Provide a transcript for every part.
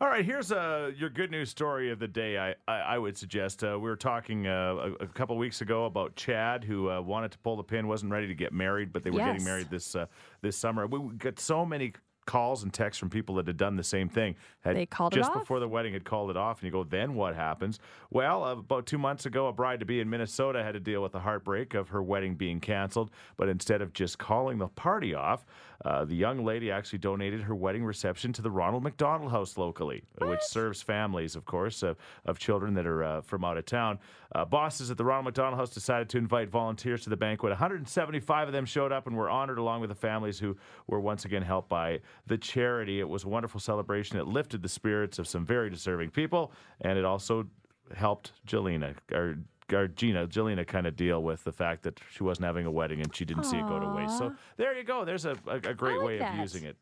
All right, here's uh, your good news story of the day. I I, I would suggest uh, we were talking uh, a, a couple weeks ago about Chad who uh, wanted to pull the pin, wasn't ready to get married, but they were getting married this uh, this summer. We we got so many calls and texts from people that had done the same thing. Had They called it just before the wedding had called it off, and you go, then what happens? Well, uh, about two months ago, a bride to be in Minnesota had to deal with the heartbreak of her wedding being canceled. But instead of just calling the party off, uh, the young lady actually donated her wedding reception to the Ronald McDonald House locally, which serves families, of course, of, of children that are uh, from out of town. Uh, bosses at the Ronald McDonald House decided to invite volunteers to the banquet. 175 of them showed up and were honored along with the families who were once again helped by the charity. It was a wonderful celebration. It lifted the spirits of some very deserving people, and it also helped Jelena or, or Gina, Jelena, kind of deal with the fact that she wasn't having a wedding and she didn't see it go to waste. So there you go. There's a, a, a great like way that. of using it.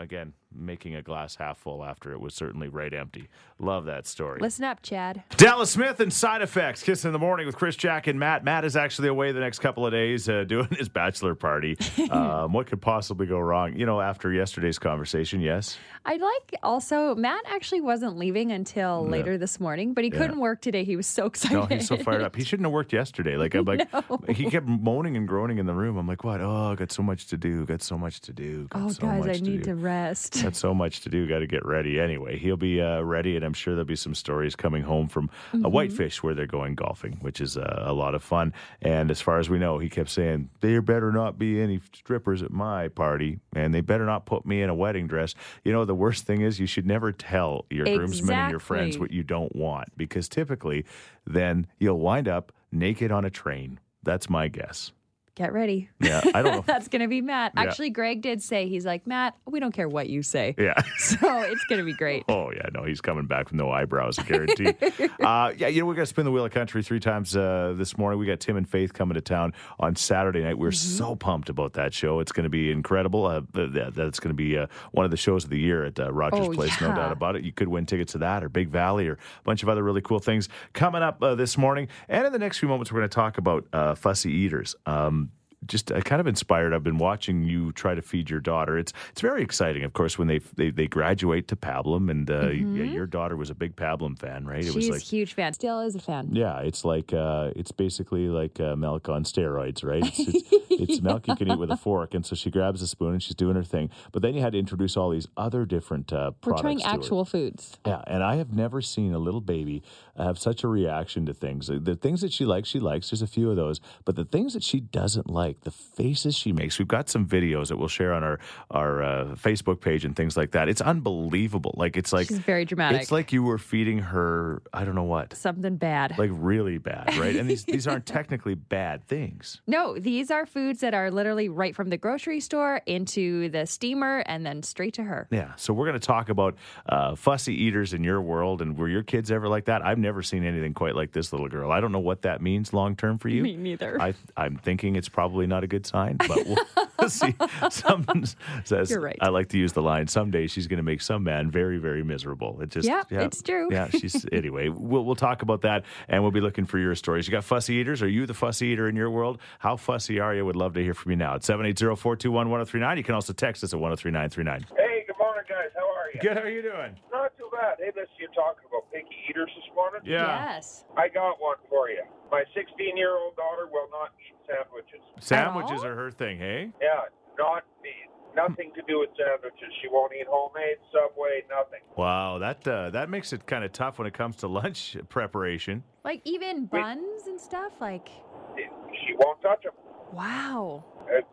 Again, making a glass half full after it was certainly right empty. Love that story. Listen up, Chad. Dallas Smith and Side Effects. Kiss in the morning with Chris, Jack, and Matt. Matt is actually away the next couple of days uh, doing his bachelor party. um, what could possibly go wrong? You know, after yesterday's conversation, yes. I'd like also, Matt actually wasn't leaving until later this morning, but he couldn't work today. He was so excited. No, he's so fired up. He shouldn't have worked yesterday. Like I'm like, he kept moaning and groaning in the room. I'm like, what? Oh, I got so much to do. Got so much to do. Got Oh, so guys, much I need do. to rest. Got so much to do. Got to get ready. Anyway, he'll be uh, ready, and I'm sure there'll be some stories coming home from uh, Whitefish where they're going golfing, which is uh, a lot of fun. And as far as we know, he kept saying there better not be any strippers at my party, and they better not put me in a wedding dress. You know, the worst thing is you should never tell your groomsmen and your friends what you don't want, because typically, then you'll wind up naked on a train. That's my guess. Get ready. Yeah, I don't know. That's going to be Matt. Yeah. Actually, Greg did say, he's like, Matt, we don't care what you say. yeah. So it's going to be great. Oh yeah, no, he's coming back with no eyebrows, I guarantee. uh, yeah, you know we're gonna spin the wheel of country three times uh, this morning. We got Tim and Faith coming to town on Saturday night. We're so pumped about that show. It's going to be incredible. Uh, th- th- that's going to be uh, one of the shows of the year at uh, Rogers Oh, Place, no doubt about it. You could win tickets to that or Big Valley or a bunch of other really cool things coming up uh, this morning. And in the next few moments, we're going to talk about uh, fussy eaters. Um, just uh, kind of inspired. I've been watching you try to feed your daughter. It's it's very exciting, of course, when they they, they graduate to Pablum, and uh, yeah, your daughter was a big Pablum fan, right? It Mm-hmm. She's was like. a huge fan. Still is a fan. Yeah, it's like uh, it's basically like uh, milk on steroids, right? It's, it's, it's milk you can eat with a fork, and so she grabs a spoon and she's doing her thing. But then you had to introduce all these other different uh, We're trying actual foods. Yeah, and I have never seen a little baby have such a reaction to things. The things that she likes, she likes. There's a few of those, but the things that she doesn't like, the faces she makes. We've got some videos that we'll share on our our uh, Facebook page and things like that. It's unbelievable. Like it's like She's very dramatic. It's like you were feeding her. I don't know what. Something bad. Like really bad, right? And these these aren't technically bad things. no, these are foods that are literally right from the grocery store into the steamer and then straight to her. Yeah. So we're going to talk about uh, fussy eaters in your world, and were your kids ever like that? I've never seen anything quite like this little girl. I don't know what that means long term for you. Me neither. I, I'm thinking it's probably not a good sign, but we'll see. Someone says, You're right. I like to use the line, someday she's going to make some man very, very miserable. It just, Yeah, it's true. Yeah, she's, anyway, we'll, we'll talk about that and we'll be looking for your stories. You got fussy eaters? Are you the fussy eater in your world? How fussy are you? Would love to hear from you now at 780 421 1039. You can also text us at 103939. Hey, good morning, guys. How are you? Good. How are you doing? Not too bad. Hey, listen, you're talking about picky eaters this morning. Yeah. Yes. I got one for you. My 16 year old daughter will not eat sandwiches. Sandwiches are her thing, hey? Yeah, not me. Nothing to do with sandwiches. She won't eat homemade, Subway, nothing. Wow, that uh, that makes it kind of tough when it comes to lunch preparation. Like even buns and stuff. Like, She won't touch them. wow.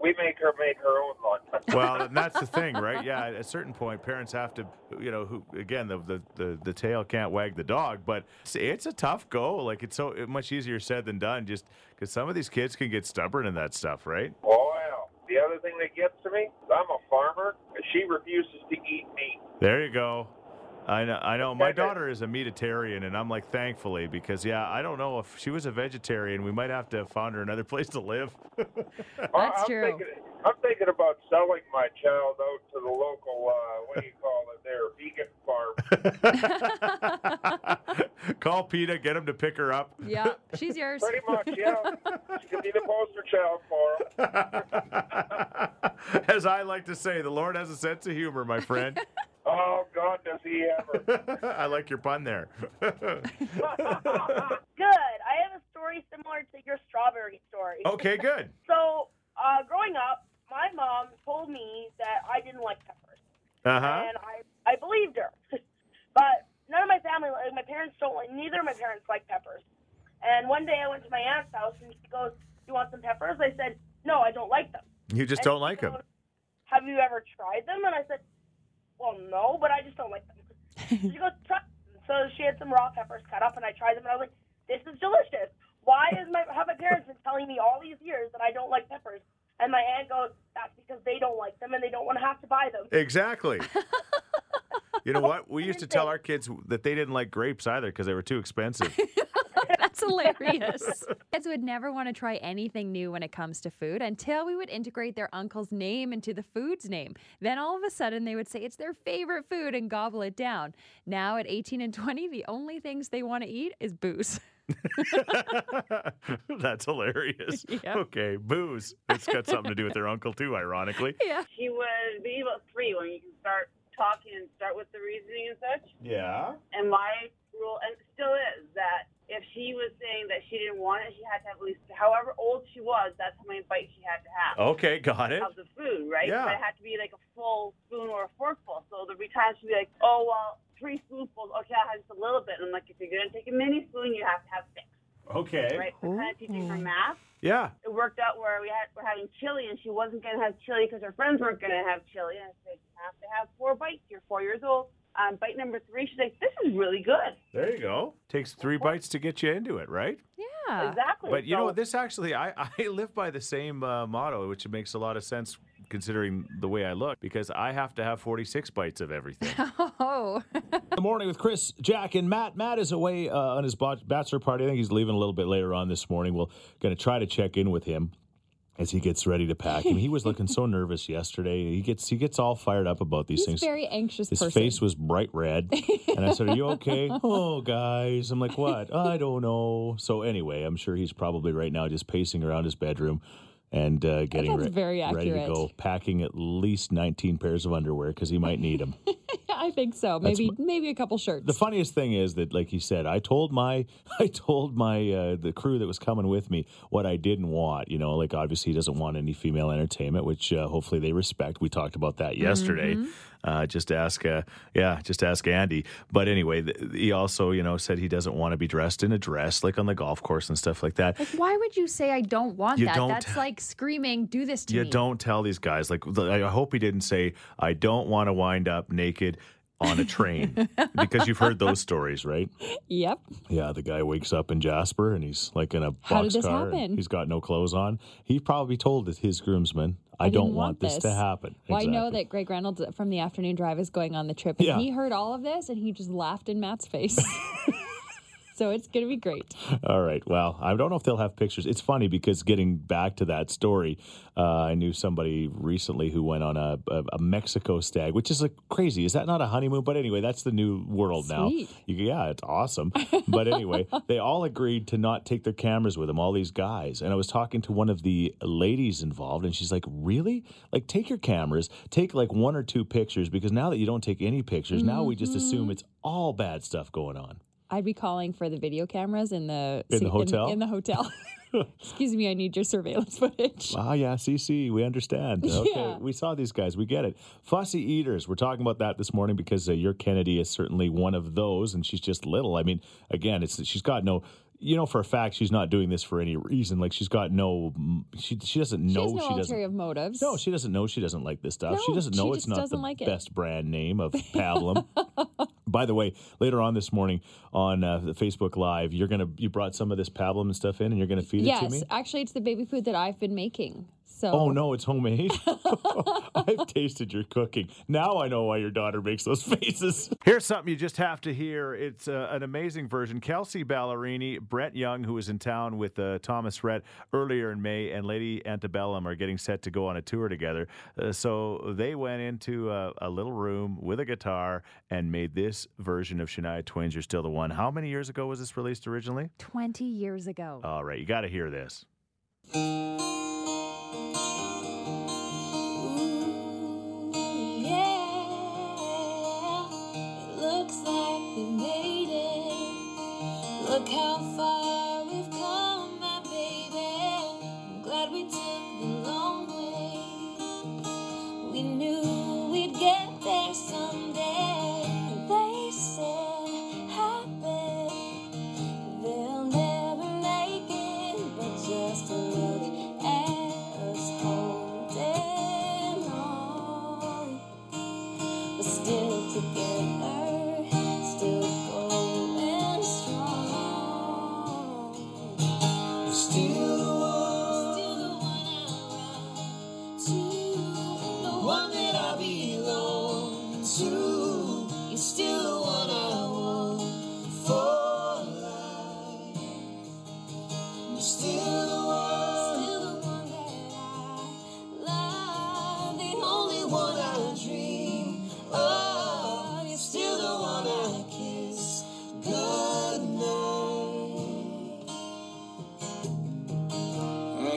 We make her make her own lunch. Well, and that's the thing, right? Yeah, at a certain point, parents have to, you know, who again, the the, the, the tail can't wag the dog, but it's, it's a tough go. Like it's so much easier said than done, just because some of these kids can get stubborn in that stuff, right? oh, well. The other thing that gets to me, I'm a farmer, and she refuses to eat meat. There you go. I know. I know. My daughter is a meatitarian, and I'm like, thankfully, because yeah, I don't know if she was a vegetarian, we might have to find her another place to live. I- That's I'm true. Thinking, I'm thinking about selling my child out to the local, uh, what do you call it there, vegan farm. Call PETA, get him to pick her up. Yeah, she's yours. Pretty much, yeah. She could be the poster child for him. As I like to say, the Lord has a sense of humor, my friend. God, does he ever? I like your pun there. Good. I have a story similar to your strawberry story. okay, good. So, uh, growing up, my mom told me that I didn't like peppers, Uh huh. and I I believed her. but none of my family, like my parents, don't like. Neither of my parents like peppers. And one day I went to my aunt's house, and she goes, "You want some peppers?" I said, "No, I don't like them." You just And don't she like them. Have you ever tried them? And I said, Well, no, but I just don't like them. she goes, Try. So she had some raw peppers cut up, and I tried them, and I was like, This is delicious. Why is my have my parents been telling me all these years that I don't like peppers? And my aunt goes, That's because they don't like them, and they don't want to have to buy them. Exactly. You know what? We used to tell our kids that they didn't like grapes either because they were too expensive. That's hilarious. Kids would never want to try anything new when it comes to food until we would integrate their uncle's name into the food's name. Then all of a sudden they would say it's their favorite food and gobble it down. Now at 18 and 20, the only things they want to eat is booze. That's hilarious. Yeah. Okay, booze. It's got something to do with their uncle too, ironically. yeah. She would be about three when you can start talking and start with the reasoning and such. Yeah. And my rule, and still is, that if she was saying that she didn't want it, she had to have at least, however old she was, that's how many bites she had to have Okay, got it. of the food, right? Yeah. But it had to be like a full spoon or a forkful. So there'd be times she'd be like, oh, well, three spoonfuls. Okay, I'll have just a little bit. And I'm like, if you're going to take a mini spoon, you have to have six, Okay. right? So kind of teaching her math. Yeah. It worked out where we had we're having chili, and she wasn't going to have chili because her friends weren't going to have chili. And I said, you have to have four bites. You're four years old. Um, bite number three, she's like, this is really good. There you go. Takes three bites to get you into it, right? Yeah. Exactly. But you know So- what? This actually, I, I live by the same uh, motto, which makes a lot of sense considering the way I look, because I have to have 46 bites of everything. Oh. the morning with Chris, Jack, and Matt. Matt is away uh, on his bachelor party. I think he's leaving a little bit later on this morning. We're going to try to check in with him as he gets ready to pack. And he was looking so nervous yesterday. He gets he gets all fired up about these He's things. very anxious his person. face was bright red, and I said, "Are you okay?" oh, guys, I'm like, "What? I don't know." So anyway, I'm sure he's probably right now just pacing around his bedroom and uh, getting re- very ready to go, packing at least 19 pairs of underwear because he might need them. I think so. Maybe maybe a couple shirts. The funniest thing is that, like he said, I told my, I told my uh, the crew that was coming with me what I didn't want. You know, like obviously he doesn't want any female entertainment, which uh, hopefully they respect. We talked about that yesterday. Uh, just ask, uh, yeah, just ask Andy. But anyway, th- he also, you know, said he doesn't want to be dressed in a dress like on the golf course and stuff like that. Like, why would you say I don't want You that? don't- That's like screaming, "Do this to You me." You don't tell these guys. Like, I hope he didn't say, "I don't want to wind up naked." On a train, because you've heard those stories, right? Yep. Yeah, the guy wakes up in Jasper and he's like in a How did this car. happen? He's got no clothes on. He probably told his groomsman, "I, I don't want want this, to happen." Well, I know that Greg Reynolds from the afternoon drive is going on the trip, and Yeah. he heard all of this and he just laughed in Matt's face. so it's gonna be great. All right. Well, I don't know if they'll have pictures. It's funny because getting back to that story, uh, I knew somebody recently who went on a, a, a Mexico stag, which is like crazy. Is that not a honeymoon? But anyway, that's the new world now. Sweet. You, yeah, it's awesome. But anyway, they all agreed to not take their cameras with them, all these guys. And I was talking to one of the ladies involved, and she's like, Really? Like, take your cameras, take like one or two pictures, because now that you don't take any pictures, now we just Mm-hmm. assume it's all bad stuff going on. I'd be calling for the video cameras in the In the hotel? In, the hotel. Excuse me, I need your surveillance footage. Ah, yeah, CC, we understand. Okay, Yeah. we saw these guys, we get it. Fussy eaters, we're talking about that this morning because uh, your Kennedy is certainly one of those, and she's just little. I mean, again, it's she's got no. You know for a fact she's not doing this for any reason. Like she's got no, she she doesn't She know has no she doesn't. motives. No, she doesn't know she doesn't like this stuff. she doesn't know just it's not the like it. best brand name of pablum. By the way, later on this morning on uh, the Facebook Live, you're gonna you brought some of this pablum and stuff in, and you're gonna feed it to me. Yes, me. actually, it's the baby food that I've been making. So Oh no, it's homemade. I've tasted your cooking. Now I know why your daughter makes those faces. Here's something you just have to hear. It's uh, an amazing version. Kelsea Ballerini, Brett Young, who was in town with uh, Thomas Rhett earlier in May, and Lady Antebellum are getting set to go on a tour together. Uh, so they went into a, a little room with a guitar and made this version of Shania Twain's "You're Still the One." How many years ago was this released originally? twenty years ago. All right, you got to hear this.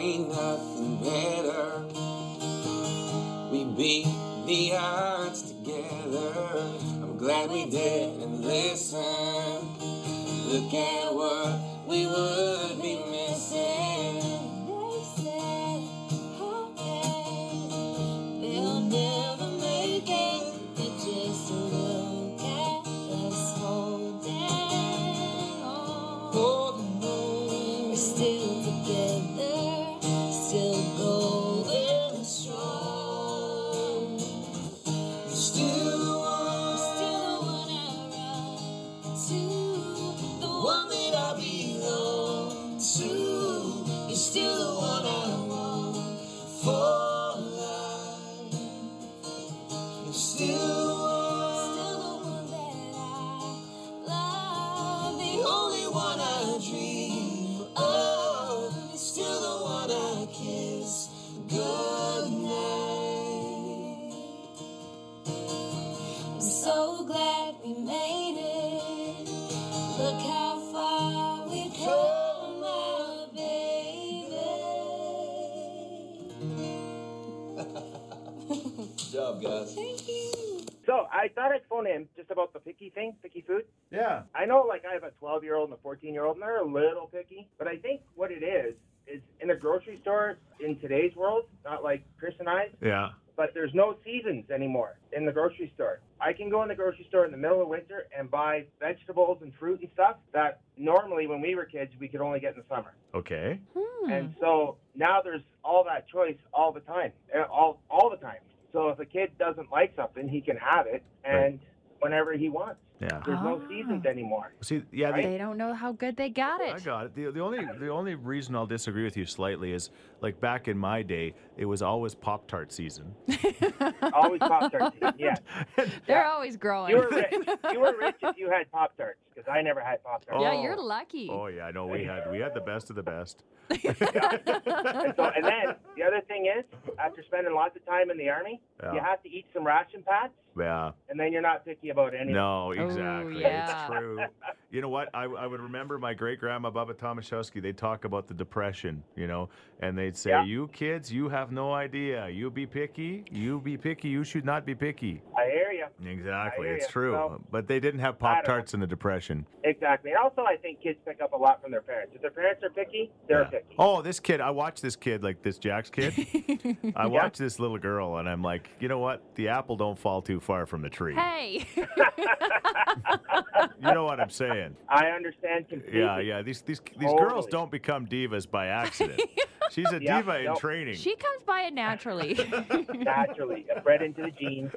Ain't nothing better. We beat the odds together. I'm glad we did and listen. Look at what we would be one Thank you. So I thought I'd phone in just about the picky thing, picky food. Yeah. I know, like I have a 12 year old and a 14 year old, and they're a little picky. But I think what it is is in a grocery store in today's world, not like Chris and I, Yeah. but there's no seasons anymore in the grocery store. I can go in the grocery store in the middle of winter and buy vegetables and fruit and stuff that normally when we were kids we could only get in the summer. Okay. Hmm. And so now there's all that choice all the time, uh, all all the time. So if a kid doesn't like something, he can have it and whenever he wants. Yeah. There's no Ah. seasons anymore. See, yeah, the, They don't know how good they got it. I it. got it. The, the only the only reason I'll disagree with you slightly is like back in my day, it was always Pop Tart season. Always Pop Tarts. Yeah. They're always growing. You were rich. You were rich if you had Pop Tarts because I never had Pop Tarts. yeah, Oh. you're lucky. Oh yeah, I know we had we had the best of the best. And, so, and then the other thing is, after spending lots of time in the army, you have to eat some ration pads, Yeah. and then you're not picky about anything. No, exactly. yeah. It's true. You know what? I, I would remember my great grandma Bubba Tomaszewski. They'd talk about the depression, you know, and they'd say, Yeah. "You kids, you have no idea. You be picky. You be picky. You should not be picky." I hear you. Exactly. hear It's ya. true. Well, but they didn't have Pop Tarts in the depression. Exactly. And also, I think kids pick up a lot from their parents. If their parents are picky, they're Yeah. picky. Oh, this kid, I watched this kid, like this Jack's kid. I watched this little girl, and I'm like, you know what? The apple don't fall too far from the tree. Hey. You know what I'm saying? I understand completely. Yeah, yeah. These these these Totally. girls don't become divas by accident. She's a Yeah, diva in training. she comes by it naturally. Naturally, bred into the genes.